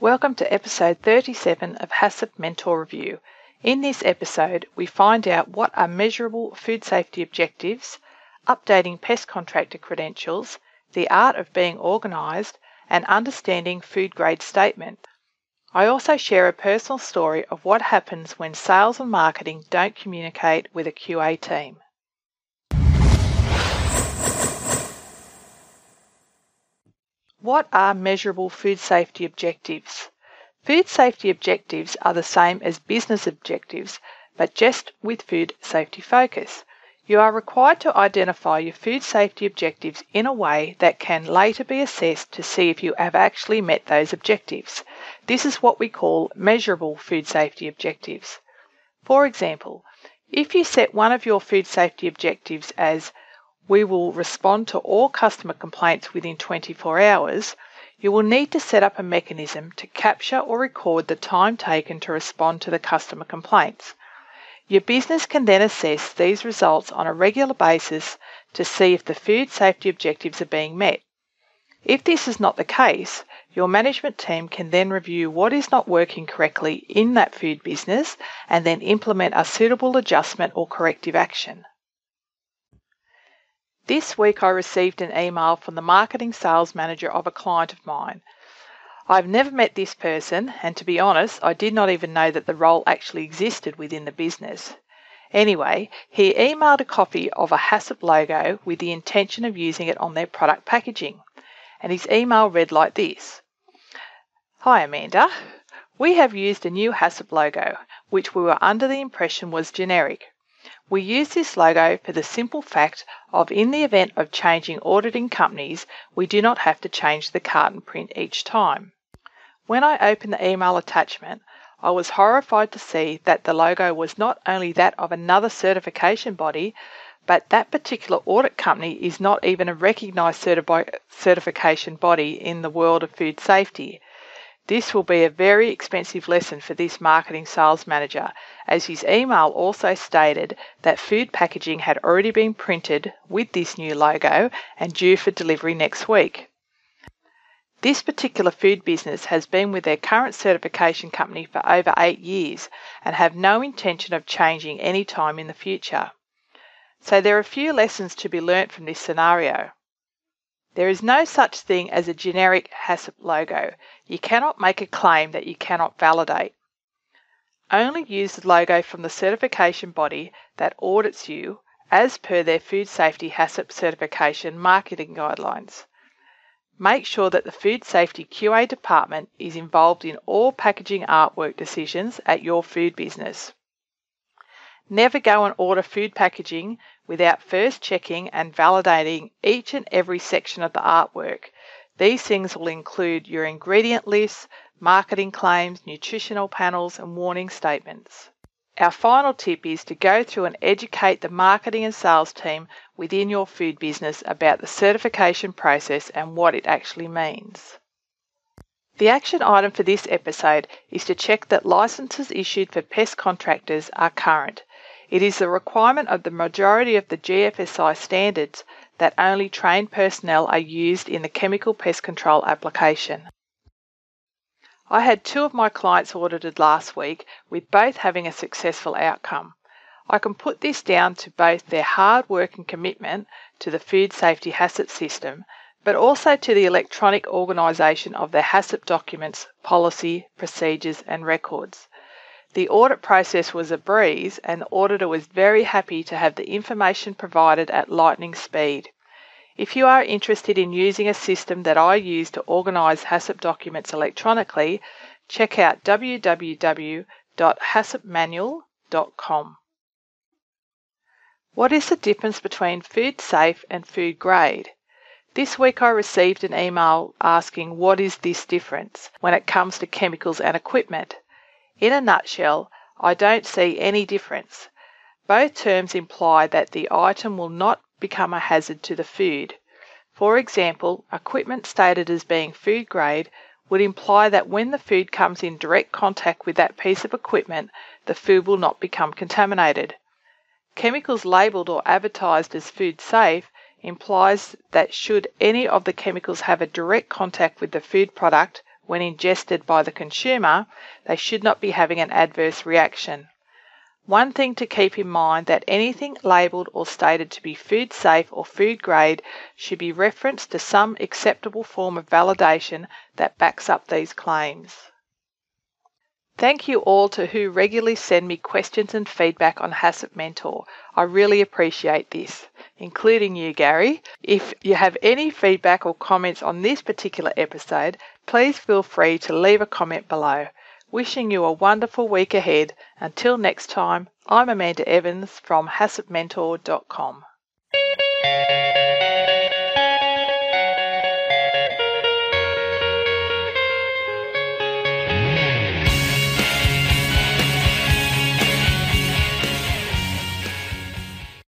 Welcome to episode 37 of HACCP Mentor Review. In this episode, we find out what are measurable food safety objectives, updating pest contractor credentials, the art of being organised, and understanding food grade statement. I also share a personal story of what happens when sales and marketing don't communicate with a QA team. What are measurable food safety objectives? Food safety objectives are the same as business objectives, but just with food safety focus. You are required to identify your food safety objectives in a way that can later be assessed to see if you have actually met those objectives. This is what we call measurable food safety objectives. For example, if you set one of your food safety objectives as we will respond to all customer complaints within 24 hours, you will need to set up a mechanism to capture or record the time taken to respond to the customer complaints. Your business can then assess these results on a regular basis to see if the food safety objectives are being met. If this is not the case, your management team can then review what is not working correctly in that food business and then implement a suitable adjustment or corrective action. This week I received an email from the marketing sales manager of a client of mine. I've never met this person, and to be honest, I did not even know that the role actually existed within the business. Anyway, he emailed a copy of a HACCP logo with the intention of using it on their product packaging. And his email read like this Hi Amanda, we have used a new HACCP logo, which we were under the impression was generic. We use this logo for the simple fact of in the event of changing auditing companies, we do not have to change the carton print each time. When I opened the email attachment, I was horrified to see that the logo was not only that of another certification body, but that particular audit company is not even a recognised certifi- certification body in the world of food safety. This will be a very expensive lesson for this marketing sales manager, as his email also stated that food packaging had already been printed with this new logo and due for delivery next week. This particular food business has been with their current certification company for over eight years and have no intention of changing any time in the future. So there are a few lessons to be learnt from this scenario. There is no such thing as a generic HACCP logo. You cannot make a claim that you cannot validate. Only use the logo from the certification body that audits you as per their food safety HACCP certification marketing guidelines. Make sure that the food safety QA department is involved in all packaging artwork decisions at your food business. Never go and order food packaging without first checking and validating each and every section of the artwork. These things will include your ingredient lists, marketing claims, nutritional panels, and warning statements. Our final tip is to go through and educate the marketing and sales team within your food business about the certification process and what it actually means. The action item for this episode is to check that licenses issued for pest contractors are current it is a requirement of the majority of the GFSI standards that only trained personnel are used in the chemical pest control application. I had two of my clients audited last week, with both having a successful outcome. I can put this down to both their hard work and commitment to the food safety HACCP system, but also to the electronic organisation of their HACCP documents, policy, procedures, and records. The audit process was a breeze, and the auditor was very happy to have the information provided at lightning speed. If you are interested in using a system that I use to organise HACCP documents electronically, check out www.haccpmanual.com. What is the difference between food safe and food grade? This week I received an email asking what is this difference when it comes to chemicals and equipment. In a nutshell, I don't see any difference. Both terms imply that the item will not become a hazard to the food. For example, equipment stated as being food grade would imply that when the food comes in direct contact with that piece of equipment, the food will not become contaminated. Chemicals labelled or advertised as food safe implies that should any of the chemicals have a direct contact with the food product, when ingested by the consumer, they should not be having an adverse reaction. One thing to keep in mind that anything labelled or stated to be food safe or food grade should be referenced to some acceptable form of validation that backs up these claims. Thank you all to who regularly send me questions and feedback on HACCP Mentor. I really appreciate this, including you, Gary. If you have any feedback or comments on this particular episode, please feel free to leave a comment below. Wishing you a wonderful week ahead. Until next time, I'm Amanda Evans from HACCPmentor.com.